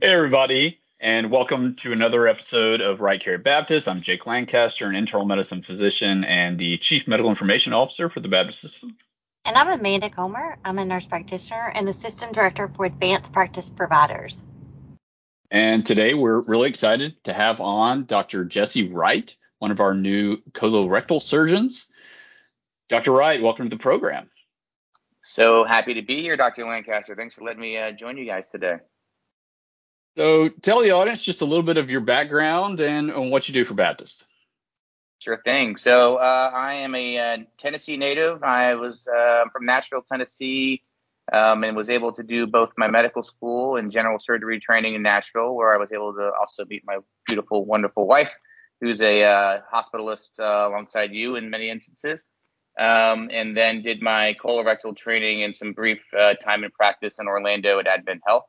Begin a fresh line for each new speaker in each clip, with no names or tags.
Hey, everybody, and welcome to another episode of Right Care Baptist. I'm Jake Lancaster, an internal medicine physician and the Chief Medical Information Officer for the Baptist System.
And I'm Amanda Comer. I'm a nurse practitioner and the System Director for Advanced Practice Providers.
And today we're really excited to have on Dr. Jesse Wright, one of our new colorectal surgeons. Dr. Wright, welcome to the program.
So happy to be here, Dr. Lancaster. Thanks for letting me uh, join you guys today.
So tell the audience just a little bit of your background and, and what you do for Baptist.
Sure thing. So uh, I am a uh, Tennessee native. I was uh, from Nashville, Tennessee, um, and was able to do both my medical school and general surgery training in Nashville, where I was able to also meet my beautiful, wonderful wife, who's a uh, hospitalist uh, alongside you in many instances. Um, and then did my colorectal training and some brief time in practice in Orlando at Advent Health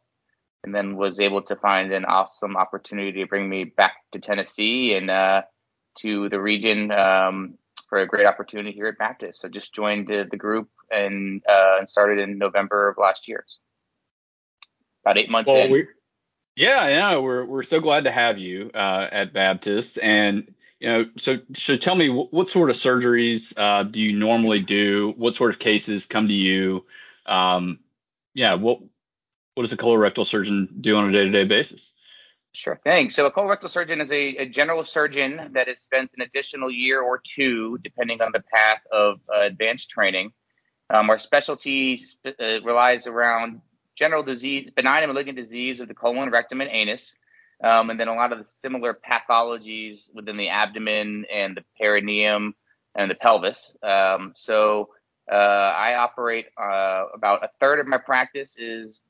and then was able to find an awesome opportunity to bring me back to Tennessee and uh, to the region um, for a great opportunity here at Baptist. So just joined the, the group and uh, started in November of last year. So about eight months well, in. We,
yeah, yeah, we're we're so glad to have you uh, at Baptist, and you know, so so tell me what, what sort of surgeries uh, do you normally do? What sort of cases come to you? Um, yeah, what what does a colorectal surgeon do on a day-to-day basis?
Sure thing. So a colorectal surgeon is a, a, general surgeon that has spent an additional year or two, depending on the path of uh, advanced training. Um, our specialty uh, relies around general disease, benign and malignant disease of the colon, rectum, and anus, um, and then a lot of the similar pathologies within the abdomen and the perineum and the pelvis. Um, so uh, I operate uh, about a third of my practice is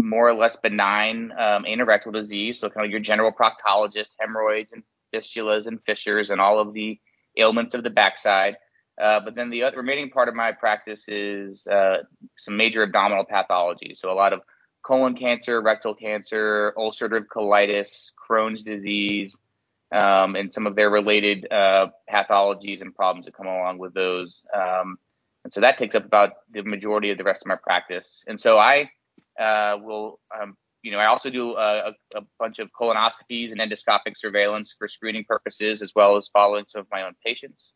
more or less benign um, anorectal disease, so kind of your general proctologist, hemorrhoids and fistulas and fissures and all of the ailments of the backside. Uh, but then the other, remaining part of my practice is uh, some major abdominal pathology. So a lot of colon cancer, rectal cancer, ulcerative colitis, Crohn's disease, um, and some of their related uh, pathologies and problems that come along with those. Um, and so that takes up about the majority of the rest of my practice. And so I uh, will, um, you know, I also do a, a, bunch of colonoscopies and endoscopic surveillance for screening purposes, as well as following some of my own patients.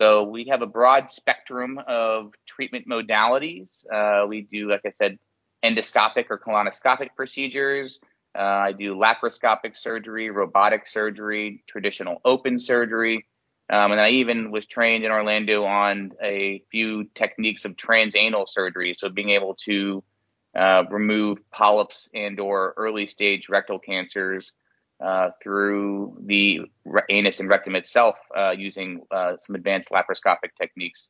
So we have a broad spectrum of treatment modalities. Uh, we do, like I said, endoscopic or colonoscopic procedures. Uh, I do laparoscopic surgery, robotic surgery, traditional open surgery. Um, and I even was trained in Orlando on a few techniques of transanal surgery. So being able to uh, remove polyps and or early stage rectal cancers uh, through the anus and rectum itself uh, using uh, some advanced laparoscopic techniques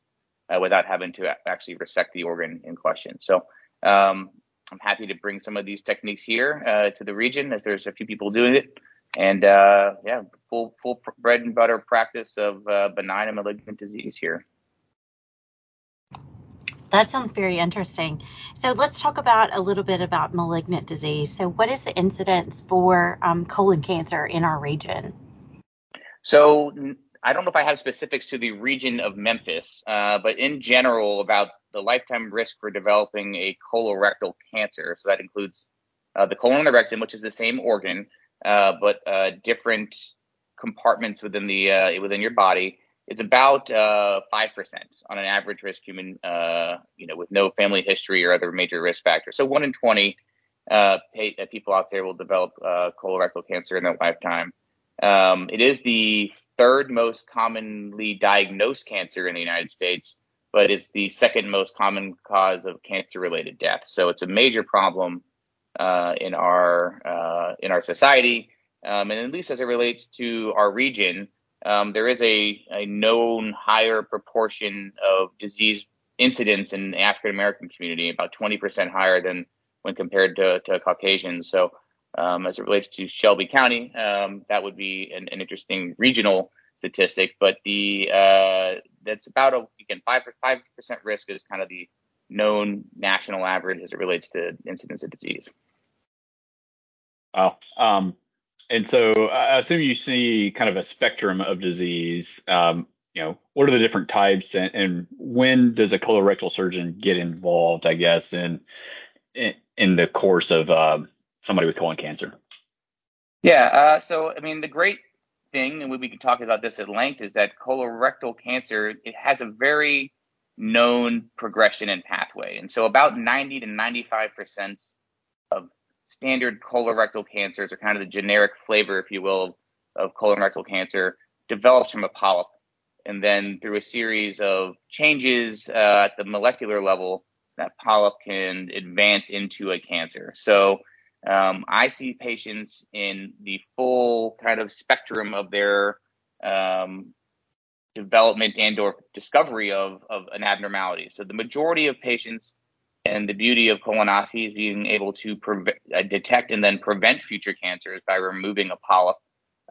uh, without having to actually resect the organ in question. So um, I'm happy to bring some of these techniques here uh, to the region as there's a few people doing it. And yeah, full full bread and butter practice of benign and malignant disease here.
That sounds very interesting. So let's talk about a little bit about malignant disease. So what is the incidence for um, colon cancer in our region?
So I don't know if I have specifics to the region of Memphis, uh, but in general, about the lifetime risk for developing a colorectal cancer. So that includes uh, the colon and the rectum, which is the same organ, uh, but uh, different compartments within the uh, within your body it's about uh, five uh, percent on an average risk human, uh, you know, with no family history or other major risk factors. So one in twenty uh, pay, uh, people out there will develop uh, colorectal cancer in their lifetime. Um, it is the third most commonly diagnosed cancer in the United States, but it's the second most common cause of cancer-related death. So it's a major problem in our in our society, um, and at least as it relates to our region um, there is a, a known higher proportion of disease incidence in the African American community, about 20% higher than when compared to, to Caucasians. So, um, as it relates to Shelby County, um, that would be an, an, interesting regional statistic. But the uh, that's about a again five five percent risk is kind of the known national average as it relates to incidence of disease.
Wow. Um, and so I assume you see kind of a spectrum of disease. Um, you know, what are the different types, and, and, when does a colorectal surgeon get involved? I guess in in, in the course of um, somebody with colon cancer.
Yeah. Uh, so, I mean, the great thing, and we can talk about this at length, is that colorectal cancer it has a very known progression and pathway, and so about 90 to 95 percent of standard colorectal cancers, or kind of the generic flavor, if you will, of colorectal cancer, develops from a polyp, and then through a series of changes uh, at the molecular level, that polyp can advance into a cancer. So um, I see patients in the full kind of spectrum of their um, development and or discovery of, of an abnormality. So the majority of patients and the beauty of colonoscopy is being able to uh, detect and then prevent future cancers by removing a polyp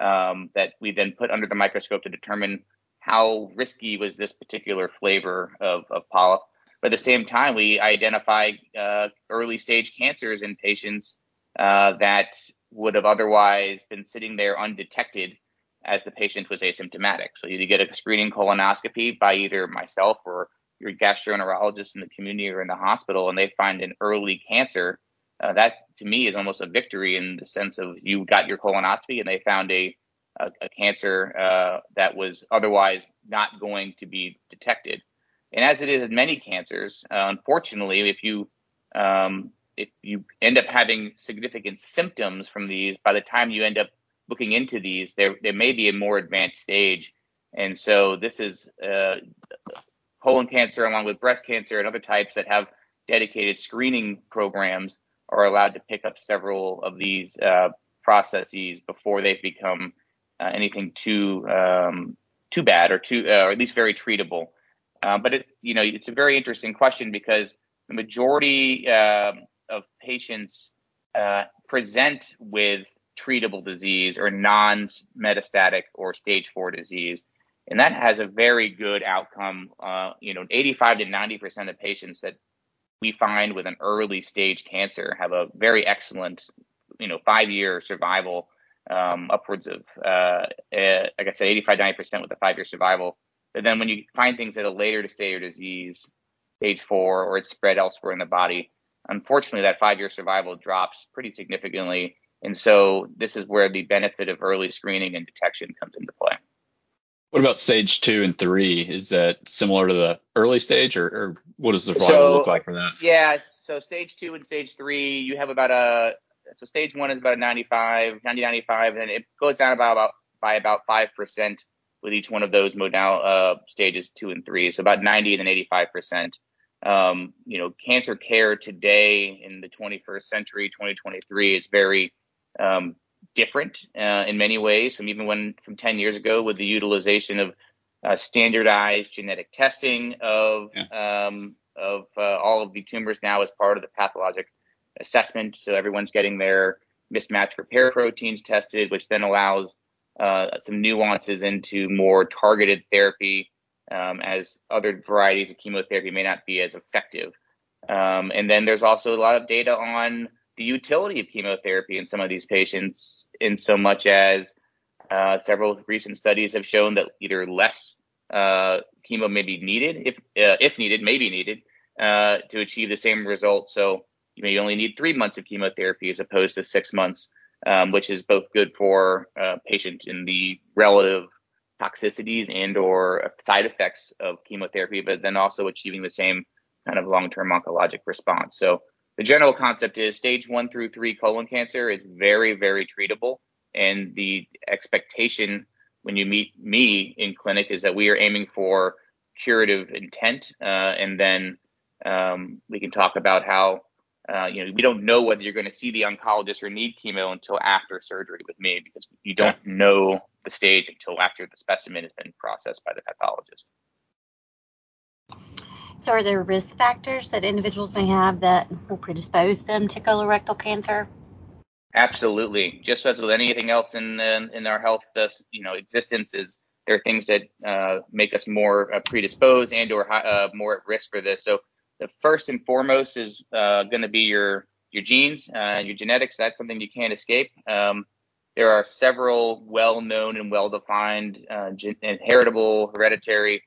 um, that we then put under the microscope to determine how risky was this particular flavor of, of polyp. But at the same time, we identify uh, early stage cancers in patients uh, that would have otherwise been sitting there undetected as the patient was asymptomatic. So you get a screening colonoscopy by either myself or your gastroenterologist in the community or in the hospital, and they find an early cancer. Uh, that to me is almost a victory in the sense of you got your colonoscopy and they found a a, a cancer uh, that was otherwise not going to be detected. And as it is in many cancers, uh, unfortunately, if you um, if you end up having significant symptoms from these, by the time you end up looking into these, there there may be a more advanced stage. And so this is uh, colon cancer, along with breast cancer and other types that have dedicated screening programs, are allowed to pick up several of these uh, processes before they've become uh, anything too um, too bad or too uh, or at least very treatable. Uh, but it, you know, it's a very interesting question because the majority um, of patients uh, present with treatable disease or non-metastatic or stage four disease, and that has a very good outcome. Uh, you know, 85 to 90 percent of patients that we find with an early stage cancer have a very excellent, you know, five-year survival, um, upwards of, uh, uh, like I said, 85, 90 percent with a five-year survival. But then when you find things at a later stage of disease, stage four, or it's spread elsewhere in the body, unfortunately, that five year survival drops pretty significantly. And so this is where the benefit of early screening and detection comes into play.
What about stage two and three? Is that similar to the early stage, or, or what does the survival
so,
look like for that?
Yeah, so stage two and stage three, you have about a so stage one is about a 95, 90, 95, and it goes down about, about by about five percent with each one of those modal uh, stages two and three. So about 90 and then 85 percent um, you know, cancer care today in the 21st century, 2023, is very um, different uh, in many ways from even when from 10 years ago with the utilization of uh, standardized genetic testing of yeah. um, of uh, all of the tumors now as part of the pathologic assessment. So everyone's getting their mismatch repair proteins tested, which then allows uh, some nuances into more targeted therapy um, as other varieties of chemotherapy may not be as effective. Um, and then there's also a lot of data on the utility of chemotherapy in some of these patients, in so much as uh, several recent studies have shown that either less uh, chemo may be needed, if uh, if needed, may be needed uh, to achieve the same result. So you may only need three months of chemotherapy as opposed to six months, um, which is both good for a patient in the relative toxicities and or side effects of chemotherapy, but then also achieving the same kind of long-term oncologic response. So the general concept is stage one through three colon cancer is very, very treatable. And the expectation when you meet me in clinic is that we are aiming for curative intent. Uh, and then um, we can talk about how uh, you know, we don't know whether you're going to see the oncologist or need chemo until after surgery with me because you don't know the stage until after the specimen has been processed by the pathologist.
So, are there risk factors that individuals may have that will predispose them to colorectal cancer?
Absolutely. Just as with anything else in in, in our health, this you know existence is there are things that uh, make us more uh, predisposed and or uh, more at risk for this. So the first and foremost is uh, going to be your your genes, uh, your genetics. That's something you can't escape. Um, there are several well-known and well-defined uh, gen- inheritable, hereditary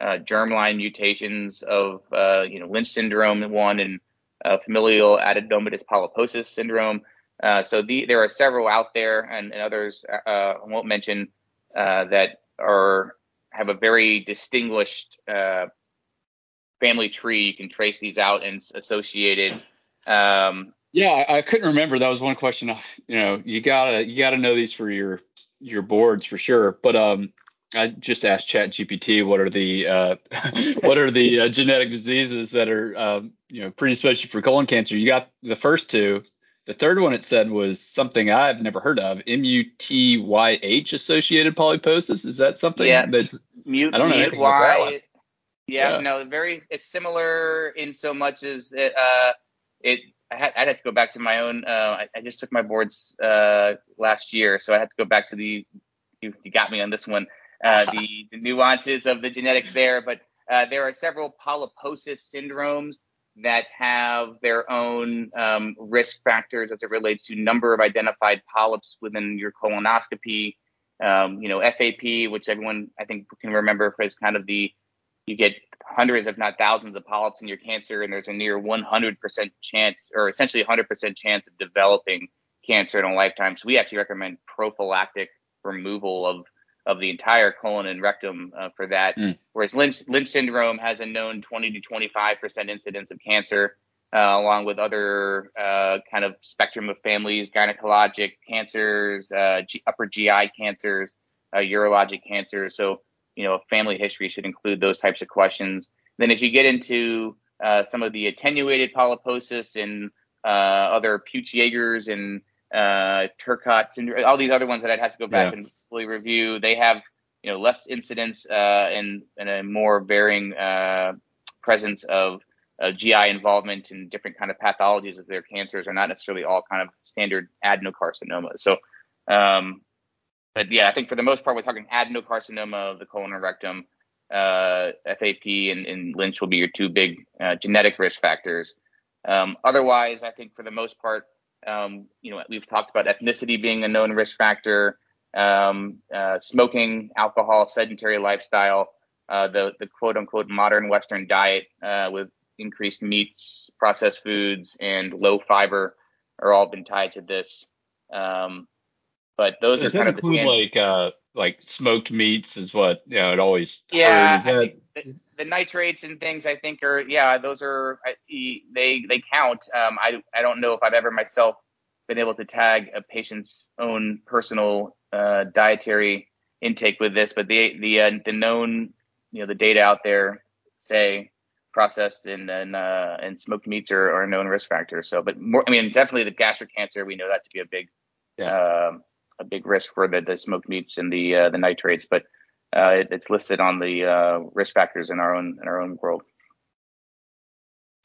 uh, germline mutations of uh, you know Lynch syndrome one and uh, familial adenomatous polyposis syndrome. Uh, so the, there are several out there, and, and others uh, I won't mention uh, that are have a very distinguished family tree. You can trace these out and associated. Um,
yeah, I, I, couldn't remember. That was one question. You know, you gotta you gotta know these for your your boards for sure. But um, I just asked ChatGPT what are the uh, what are the uh, genetic diseases that are um, you know predisposed for colon cancer. You got the first two. The third one it said was something I've never heard of, MUTYH associated polyposis. Is that something
yeah.
that's
mute, I don't know anything about that one. Yeah, yeah, no, very. It's similar in so much as it. Uh, it I had, I'd have to go back to my own. Uh, I, I, just took my boards uh, last year, so I had to go back to the. You, you got me on this one. Uh, the, the, nuances of the genetics there, but uh, there are several polyposis syndromes that have their own um, risk factors as it relates to number of identified polyps within your colonoscopy. Um, you know, FAP, which everyone I think can remember as kind of the you get hundreds, if not thousands, of polyps in your cancer, and there's a near 100% chance, or essentially 100% chance of developing cancer in a lifetime. So we actually recommend prophylactic removal of of the entire colon and rectum uh, for that. Mm. Whereas Lynch, Lynch syndrome has a known 20 to 25 percent incidence of cancer, uh, along with other uh, kind of spectrum of families, gynecologic cancers, uh, G- upper GI cancers, uh, urologic cancers. So you know, family history should include those types of questions. Then as you get into uh, some of the attenuated polyposis and other Peutz-Jeghers and uh, Turcot syndrome, all these other ones that I'd have to go back yeah. and fully review. They have you know less incidence uh, and and a more varying uh, presence of uh, GI involvement and different kind of pathologies of their cancers are not necessarily all kind of standard adenocarcinomas. So, um, but yeah, I think for the most part, we're talking adenocarcinoma of the colon and rectum. Uh, FAP and, and, Lynch will be your two big uh, genetic risk factors. Um, otherwise, I think for the most part, um, you know, we've talked about ethnicity being a known risk factor, um, uh, smoking, alcohol, sedentary lifestyle, uh, the the quote unquote modern Western diet uh, with increased meats, processed foods, and low fiber are all been tied to this. Um, but those
Does
are kind
of
include
like uh, like smoked meats is what you know it always
yeah that... the, the, nitrates and things I think are yeah those are they they count. Um, I I don't know if I've ever myself been able to tag a patient's own personal uh, dietary intake with this but the the uh, the known you know the data out there say processed and and uh, and smoked meats are, are a known risk factor. So but more I mean definitely the gastric cancer we know that to be a big yeah. Um, a big risk for the, the smoked meats and the uh, the nitrates, but uh, it, it's listed on the uh, risk factors in our own in our own world.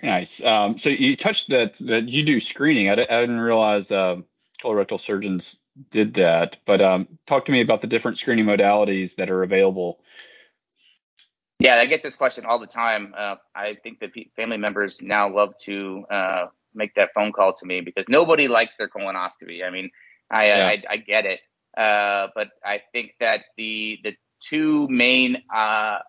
Nice. Um, so you touched that that you do screening. I didn't realize um, colorectal surgeons did that, but um, talk to me about the different screening modalities that are available.
Yeah, I get this question all the time. Uh, I think that family members now love to uh, make that phone call to me because nobody likes their colonoscopy. I mean, I, yeah. I, I, get it. Uh, but I think that the the two main uh,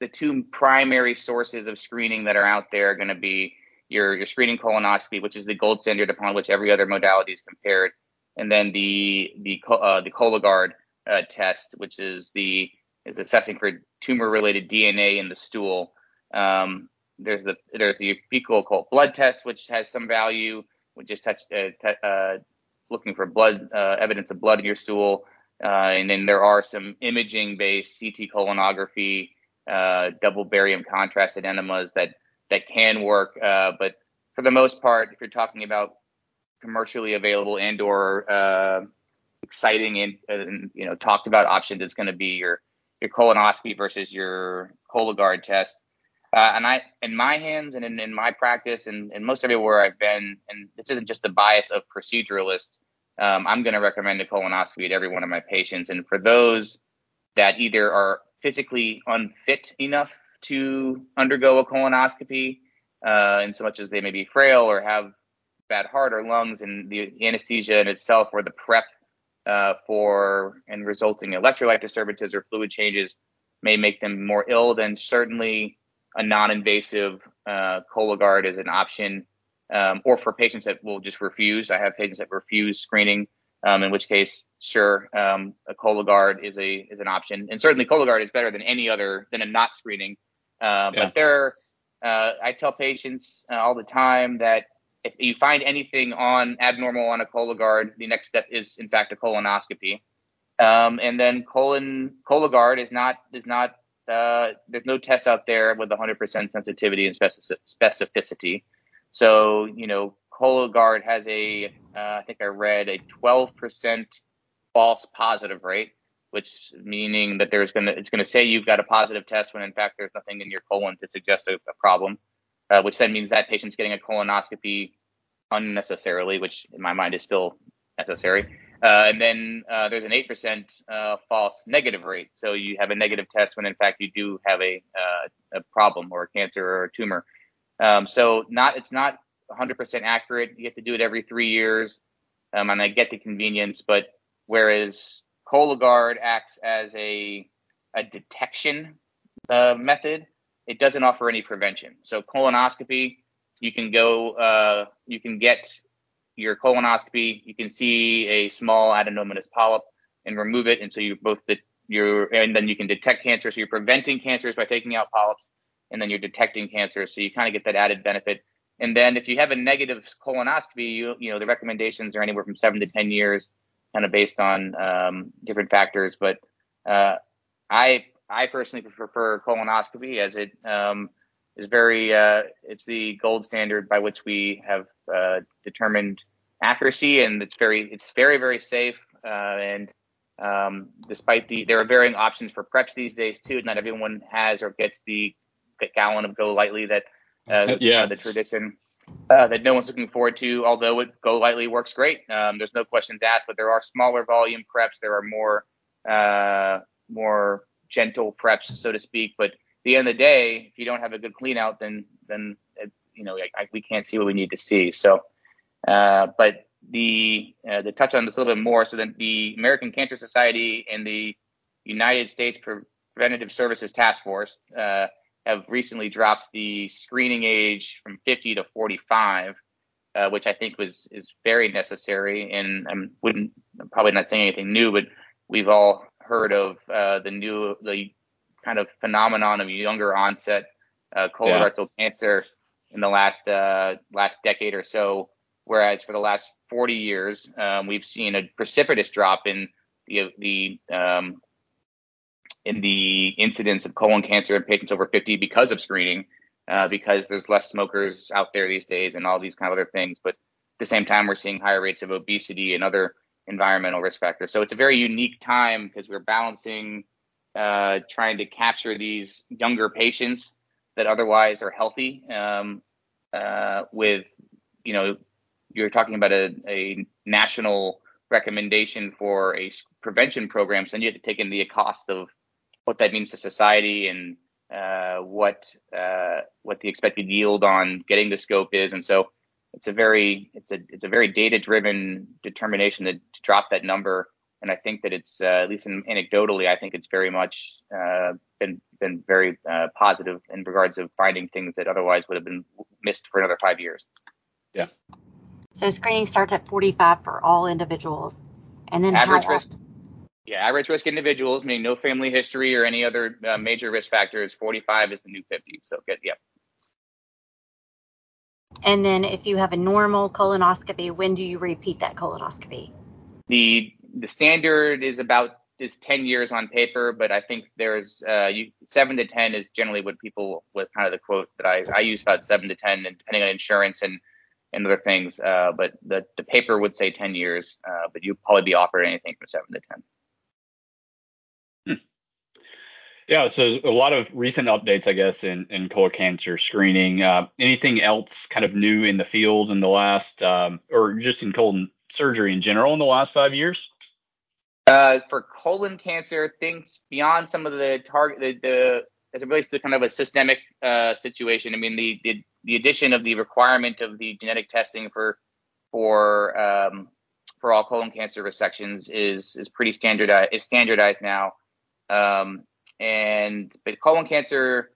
the two primary sources of screening that are out there are going to be your your screening colonoscopy, which is the gold standard upon which every other modality is compared, and then the the uh, the Cologuard uh, test, which is the is assessing for tumor related DNA in the stool. Um, there's the there's the fecal occult blood test, which has some value. We just touched uh, te- uh, looking for blood uh, evidence of blood in your stool. Uh, and then there are some imaging based CT colonography, uh, double barium contrast enemas that that can work. Uh, but for the most part, if you're talking about commercially available and or uh, exciting and, and, you know talked about options, it's going to be your your colonoscopy versus your Cologuard test. Uh, and I, in my hands and in, in my practice and, and most everywhere I've been, and this isn't just a bias of proceduralists, um, I'm going to recommend a colonoscopy to every one of my patients. And for those that either are physically unfit enough to undergo a colonoscopy, uh, in so much as they may be frail or have bad heart or lungs, and the anesthesia in itself or the prep uh, for and resulting electrolyte disturbances or fluid changes may make them more ill, then certainly a non-invasive uh, Cologuard is an option. um, or for patients that will just refuse. I have patients that refuse screening, um, in which case, sure, um, a Cologuard is a is an option, and certainly Cologuard is better than any other than a not screening. Uh, yeah. But there, uh, I tell patients uh, all the time that if you find anything on abnormal on a Cologuard, the next step is in fact a colonoscopy. Um, and then colon Cologuard is not is not uh, there's no test out there with 100% sensitivity and specificity. So you know Cologuard has a uh, I think I read a 12% false positive rate, which meaning that there's gonna it's gonna say you've got a positive test when in fact there's nothing in your colon to suggest a, a problem, uh, which then means that patient's getting a colonoscopy unnecessarily, which in my mind is still necessary. Uh, and then uh, there's an 8% uh, false negative rate. So you have a negative test when in fact you do have a, uh, a problem or a cancer or a tumor. Um, so not it's not 100% accurate. You have to do it every three years. Um, and I get the convenience, but whereas Cologuard acts as a, a detection uh, method, it doesn't offer any prevention. So colonoscopy, you can go, uh, you can get your colonoscopy, you can see a small adenomatous polyp and remove it. And so you both the, you're, and then you can detect cancer. So you're preventing cancers by taking out polyps, and then you're detecting cancer. So you kind of get that added benefit. And then if you have a negative colonoscopy, you you know the recommendations are anywhere from seven to ten years, kind of based on um, different factors. But uh, I I personally prefer colonoscopy as it um, is very uh, it's the gold standard by which we have uh, determined accuracy, and it's very it's very very safe. Uh, and um, despite the there are varying options for preps these days too. Not everyone has or gets the gallon of GoLYTELY that uh, yeah the tradition. Uh, that no one's looking forward to, although it GoLYTELY works great. Um, there's no questions asked, but there are smaller volume preps. There are more uh, more gentle preps, so to speak. But the end of the day, if you don't have a good clean out, then then it, you know I, we can't see what we need to see. So, uh, but the uh, the touch on this a little bit more. So then the American Cancer Society and the United States Preventative Services Task Force uh, have recently dropped the screening age from 50 to 45. Uh, which I think was is very necessary, and I wouldn't I'm probably not saying anything new, but we've all heard of uh, the new the kind of phenomenon of younger onset uh, colorectal yeah. cancer in the last uh, last decade or so, whereas for the last 40 years um, we've seen a precipitous drop in the the um, in the incidence of colon cancer in patients over 50 because of screening, uh, because there's less smokers out there these days and all these kind of other things. But at the same time, we're seeing higher rates of obesity and other environmental risk factors. So it's a very unique time because we're balancing uh, trying to capture these younger patients that otherwise are healthy um, uh, with, you know, you're talking about a, a national recommendation for a prevention program, so then you have to take in the cost of what that means to society and uh, what uh, what the expected yield on getting the scope is, and so it's a very it's a it's a very data driven determination to, to drop that number and I think that it's uh, at least in, anecdotally, I think it's very much uh, been been very uh, positive in regards of finding things that otherwise would have been missed for another five years.
Yeah.
So screening starts at 45 for all individuals, and then
average risk. Yeah, average risk individuals, meaning no family history or any other uh, major risk factors. 45 is the new 50. So good. Yep.
And then if you have a normal colonoscopy, when do you repeat that colonoscopy?
The the standard is about is 10 years on paper, but I think there's uh, you, seven to 10 is generally what people was kind of the quote that I, I use about seven to 10, and depending on insurance and and other things. Uh, but the the paper would say 10 years, uh, but you'd probably be offered anything from seven to
10. Hmm. Yeah, so a lot of recent updates, I guess, in, in colon cancer screening. Uh, anything else kind of new in the field in the last, um, or just in colon surgery in general in the last five years?
Uh, for colon cancer, things beyond some of the target, the, the as it relates to kind of a systemic uh, situation. I mean, the, the, the addition of the requirement of the genetic testing for for um, for all colon cancer resections is is pretty standardized. Is standardized now, um, and but colon cancer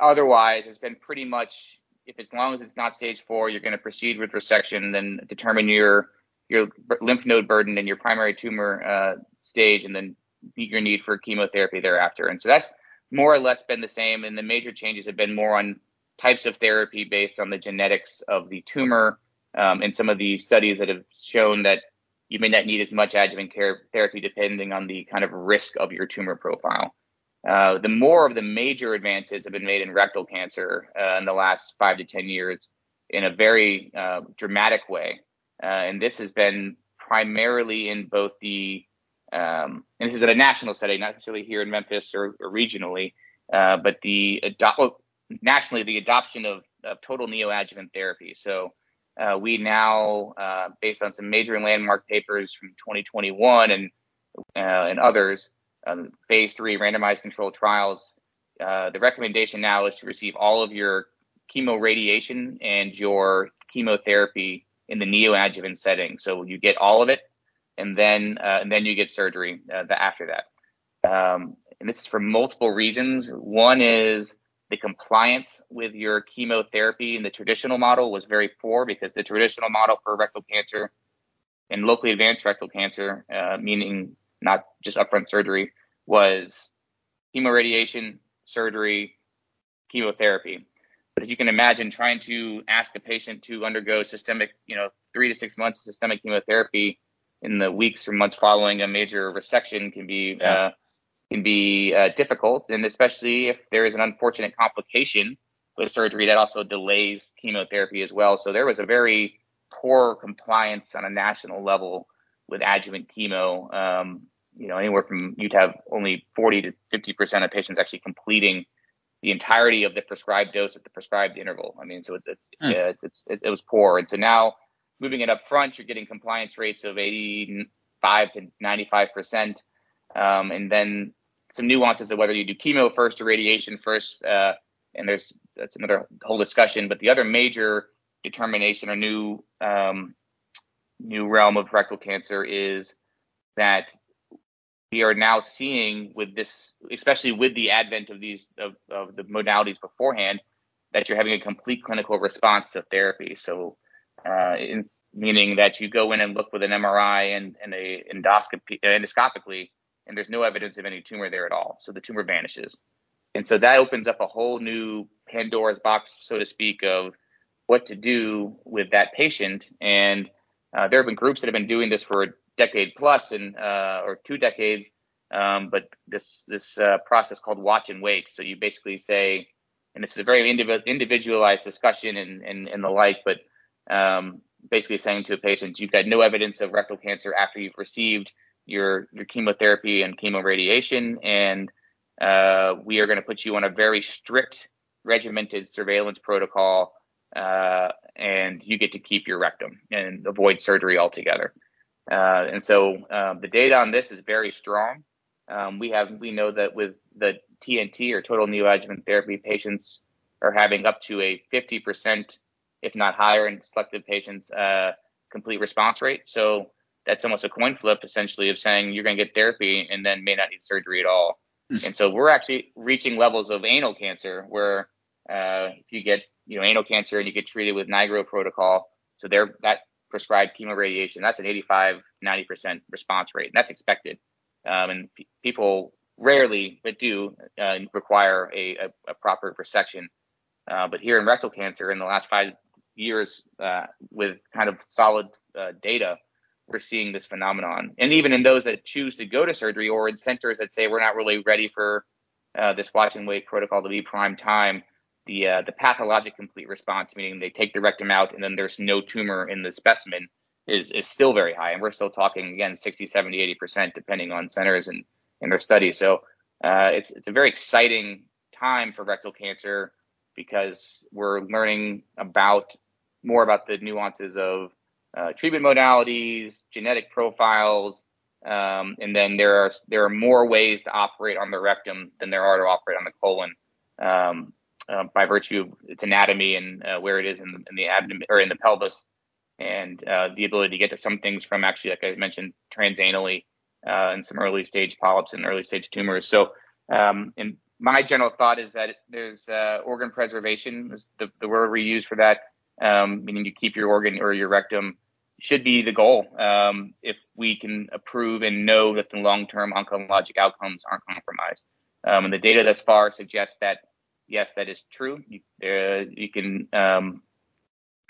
otherwise has been pretty much if as long as it's not stage four, you're going to proceed with resection, then determine your your lymph node burden and your primary tumor uh, stage, and then your need for chemotherapy thereafter. And so that's more or less been the same. And the major changes have been more on types of therapy based on the genetics of the tumor, um, and some of the studies that have shown that you may not need as much adjuvant care therapy depending on the kind of risk of your tumor profile. Uh, the more of the major advances have been made in rectal cancer uh, in the last five to 10 years in a very uh, dramatic way. Uh, and this has been primarily in both the, um, and this is at a national setting, not necessarily here in Memphis or, or regionally, uh, but the ado- nationally, the adoption of, of total neoadjuvant therapy. So uh, we now, based on some major landmark papers from 2021 and and others, um, phase three randomized controlled trials, uh, the recommendation now is to receive all of your chemo radiation and your chemotherapy in the neoadjuvant setting. So you get all of it, and then uh, and then you get surgery uh, after that. Um, and this is for multiple reasons. One is the compliance with your chemotherapy in the traditional model was very poor because the traditional model for rectal cancer and locally advanced rectal cancer, uh, meaning not just upfront surgery, was chemoradiation, surgery, chemotherapy. But if you can imagine trying to ask a patient to undergo systemic, you know, three to six months of systemic chemotherapy in the weeks or months following a major resection can be uh, can be uh, difficult, and especially if there is an unfortunate complication with surgery that also delays chemotherapy as well. So there was a very poor compliance on a national level with adjuvant chemo. Um, you know, anywhere from you'd have only 40 to 50 percent of patients actually completing the entirety of the prescribed dose at the prescribed interval. I mean, so it's, it's mm. yeah, it's, it, it was poor, and so now moving it up front, you're getting compliance rates of 85 to 95 percent, um, and then some nuances of whether you do chemo first or radiation first, uh, and there's that's another whole discussion. But the other major determination or new um, new realm of rectal cancer is that we are now seeing with this, especially with the advent of these of, of the modalities beforehand, that you're having a complete clinical response to therapy. So, uh, meaning that you go in and look with an MRI and, and a endoscopy endoscopically, and there's no evidence of any tumor there at all. So the tumor vanishes, and so that opens up a whole new Pandora's box, so to speak, of what to do with that patient. And uh, there have been groups that have been doing this for decade plus and uh, or two decades. Um, but this this uh, process called watch and wait. So you basically say, and this is a very individualized discussion and, and and the like, but um, basically saying to a patient, you've got no evidence of rectal cancer after you've received your your chemotherapy and chemoradiation, and uh, we are going to put you on a very strict regimented surveillance protocol, uh, and you get to keep your rectum and avoid surgery altogether. Uh, and so uh, the data on this is very strong. Um, we have we know that with the TNT or total neoadjuvant therapy, patients are having up to a 50%, if not higher, in selected patients, uh, complete response rate. So that's almost a coin flip, essentially, of saying you're going to get therapy and then may not need surgery at all. Hmm. and so we're actually reaching levels of anal cancer where uh, if you get you know anal cancer and you get treated with NIGRO protocol, so there that prescribed chemoradiation, that's an 85, 90% response rate. And that's expected. Um, and p- people rarely, but do uh, require a, a, a, proper resection. Uh, but here in rectal cancer, in the last five years, uh, with kind of solid uh, data, we're seeing this phenomenon. And even in those that choose to go to surgery or in centers that say we're not really ready for uh, this watch and wait protocol to be prime time, the uh, the pathologic complete response, meaning they take the rectum out and then there's no tumor in the specimen, is is still very high, and we're still talking again 60, 70, 80 percent depending on centers and in their studies. So uh, it's it's a very exciting time for rectal cancer because we're learning about more about the nuances of uh, treatment modalities, genetic profiles, um, and then there are there are more ways to operate on the rectum than there are to operate on the colon. Um, uh, by virtue of its anatomy and uh, where it is in the, in the, abdomen or in the pelvis, and uh, the ability to get to some things from actually, like I mentioned, transanally uh, and some early stage polyps and early stage tumors. So, um, and my general thought is that there's uh, organ preservation, is the, the word we use for that, um, meaning you keep your organ or your rectum, should be the goal. Um, if we can approve and know that the long-term oncologic outcomes aren't compromised, um, and the data thus far suggests that yes, that is true. You, uh, you can um,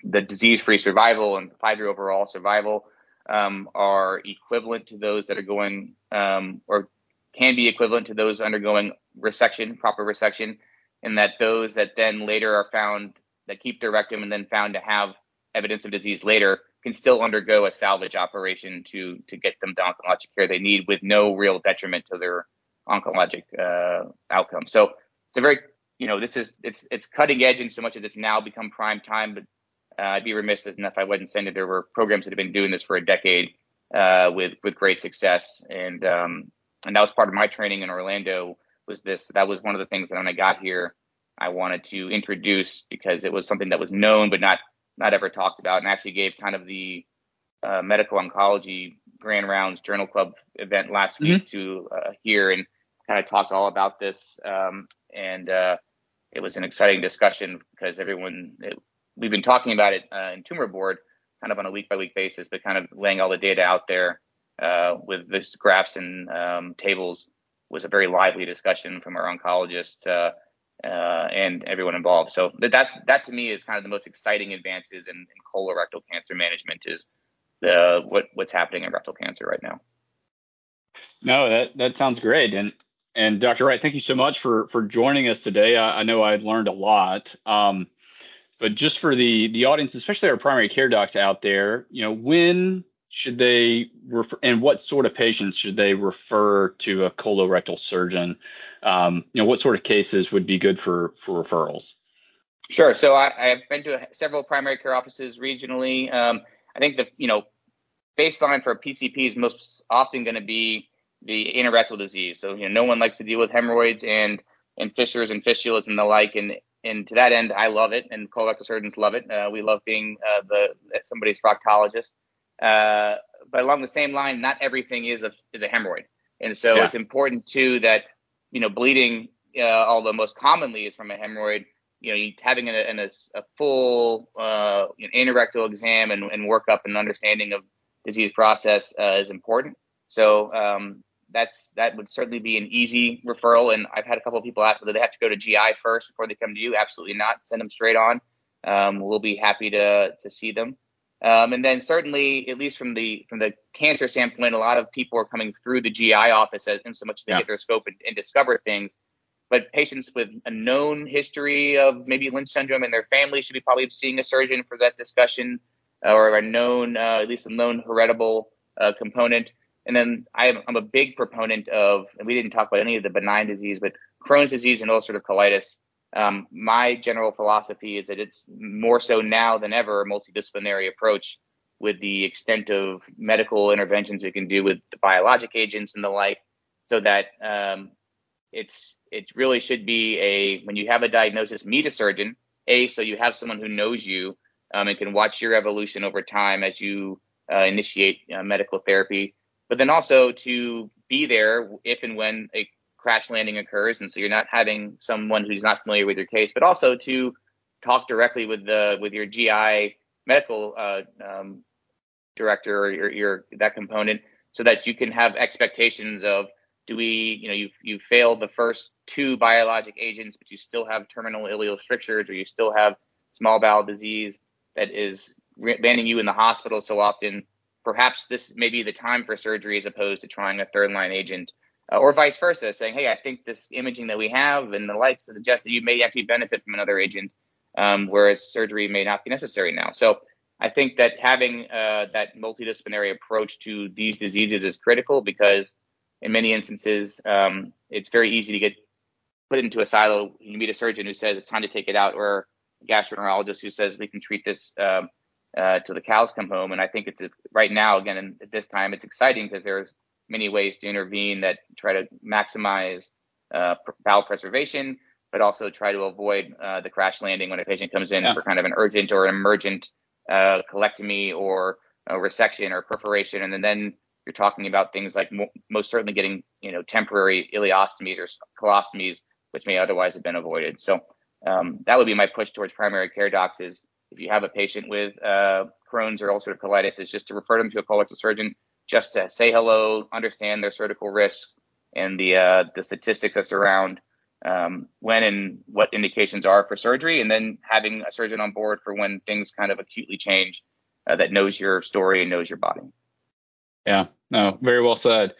the disease-free survival and five-year overall survival um, are equivalent to those that are going um, or can be equivalent to those undergoing resection, proper resection, and that those that then later are found that keep their rectum and then found to have evidence of disease later can still undergo a salvage operation to to get them the oncologic care they need with no real detriment to their oncologic uh, outcome. So it's a very you know this is it's it's cutting edge in so much as it's now become prime time, but uh, I'd be remiss if I wasn't saying that there were programs that have been doing this for a decade uh, with with great success, and um, and that was part of my training in Orlando. Was this that was one of the things that when I got here, I wanted to introduce because it was something that was known but not not ever talked about, and actually gave kind of the uh, medical oncology grand rounds journal club event last mm-hmm. week to uh, here and kind of talked all about this. Um, and uh, it was an exciting discussion because everyone it, we've been talking about it uh, in tumor board kind of on a week by week basis, but kind of laying all the data out there uh, with this graphs and um, tables was a very lively discussion from our oncologist uh, uh, and everyone involved. So that's that to me is kind of the most exciting advances in, in colorectal cancer management is the what what's happening in rectal cancer right now.
No, that that sounds great. And and Dr. Wright, thank you so much for for joining us today. I, I know I learned a lot. Um, but just for the the audience, especially our primary care docs out there, you know, when should they refer, and what sort of patients should they refer to a colorectal surgeon? Um, you know, what sort of cases would be good for for referrals?
Sure. So I, have been to several primary care offices regionally. Um, I think the you know baseline for a PCP is most often going to be the anorectal disease. So you know, no one likes to deal with hemorrhoids and and fissures and fistulas and the like. And and to that end, I love it, and colorectal surgeons love it. Uh, we love being uh, the somebody's proctologist. Uh, but along the same line, not everything is a is a hemorrhoid, and so yeah. it's important too that you know bleeding, uh, although most commonly is from a hemorrhoid, you know, having a, a, a full uh, you know, anorectal exam and, and workup and understanding of disease process uh, is important. So um, that's that would certainly be an easy referral. And I've had a couple of people ask whether they have to go to GI first before they come to you. Absolutely not. Send them straight on. Um, we'll be happy to to see them. Um, and then certainly, at least from the from the cancer standpoint, a lot of people are coming through the GI office as, in so much as they yeah. get their scope and, and discover things. But patients with a known history of maybe Lynch syndrome and their family should be probably seeing a surgeon for that discussion, uh, or a known, uh, at least a known heritable uh, component. And then I'm, I'm a big proponent of, and we didn't talk about any of the benign disease, but Crohn's disease and ulcerative colitis. Um, my general philosophy is that it's more so now than ever a multidisciplinary approach with the extent of medical interventions we can do with the biologic agents and the like, so that um, it's it really should be a when you have a diagnosis, meet a surgeon. A so you have someone who knows you um, and can watch your evolution over time as you uh, initiate uh, medical therapy but then also to be there if and when a crash landing occurs, and so you're not having someone who's not familiar with your case, but also to talk directly with the with your GI medical uh, um, director or your, your that component, so that you can have expectations of do we you know you you failed the first two biologic agents, but you still have terminal ileal strictures, or you still have small bowel disease that is landing you in the hospital so often perhaps this may be the time for surgery as opposed to trying a third line agent, uh, or vice versa, saying, hey, I think this imaging that we have and the likes suggest that you may actually benefit from another agent, um, whereas surgery may not be necessary now. So I think that having uh, that multidisciplinary approach to these diseases is critical because in many instances, um, it's very easy to get put into a silo. You meet a surgeon who says it's time to take it out, or a gastroenterologist who says we can treat this um, uh, till the cows come home. And I think it's, it's right now again at this time it's exciting because there's many ways to intervene that try to maximize uh, bowel preservation, but also try to avoid uh, the crash landing when a patient comes in yeah. for kind of an urgent or an emergent uh, colectomy or resection or perforation, and then, then you're talking about things like mo- most certainly getting you know temporary ileostomies or colostomies which may otherwise have been avoided. So um, that would be my push towards primary care docs is if you have a patient with uh, Crohn's or ulcerative colitis, is just to refer them to a colorectal surgeon just to say hello, understand their surgical risks and the uh, the statistics that surround um, when and what indications are for surgery, and then having a surgeon on board for when things kind of acutely change uh, that knows your story and knows your body.
Yeah, no, very well said.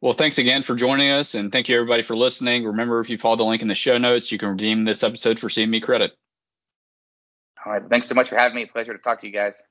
Well, thanks again for joining us, and thank you everybody for listening. Remember, if you follow the link in the show notes, you can redeem this episode for CME credit.
All right, thanks so much for having me. Pleasure to talk to you guys.